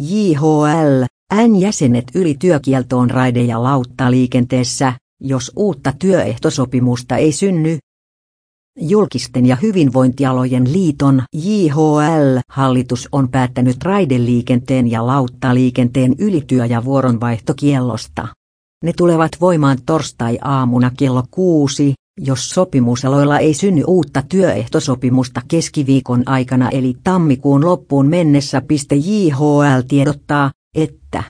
JHL, N-jäsenet yli työkieltoon raide- ja lauttaliikenteessä, jos uutta työehtosopimusta ei synny. Julkisten ja hyvinvointialojen liiton JHL-hallitus on päättänyt raideliikenteen ja lauttaliikenteen ylityö- ja vuoronvaihtokiellosta. Ne tulevat voimaan torstai-aamuna kello kuusi, jos sopimusaloilla ei synny uutta työehtosopimusta keskiviikon aikana eli tammikuun loppuun mennessä. JHL tiedottaa, että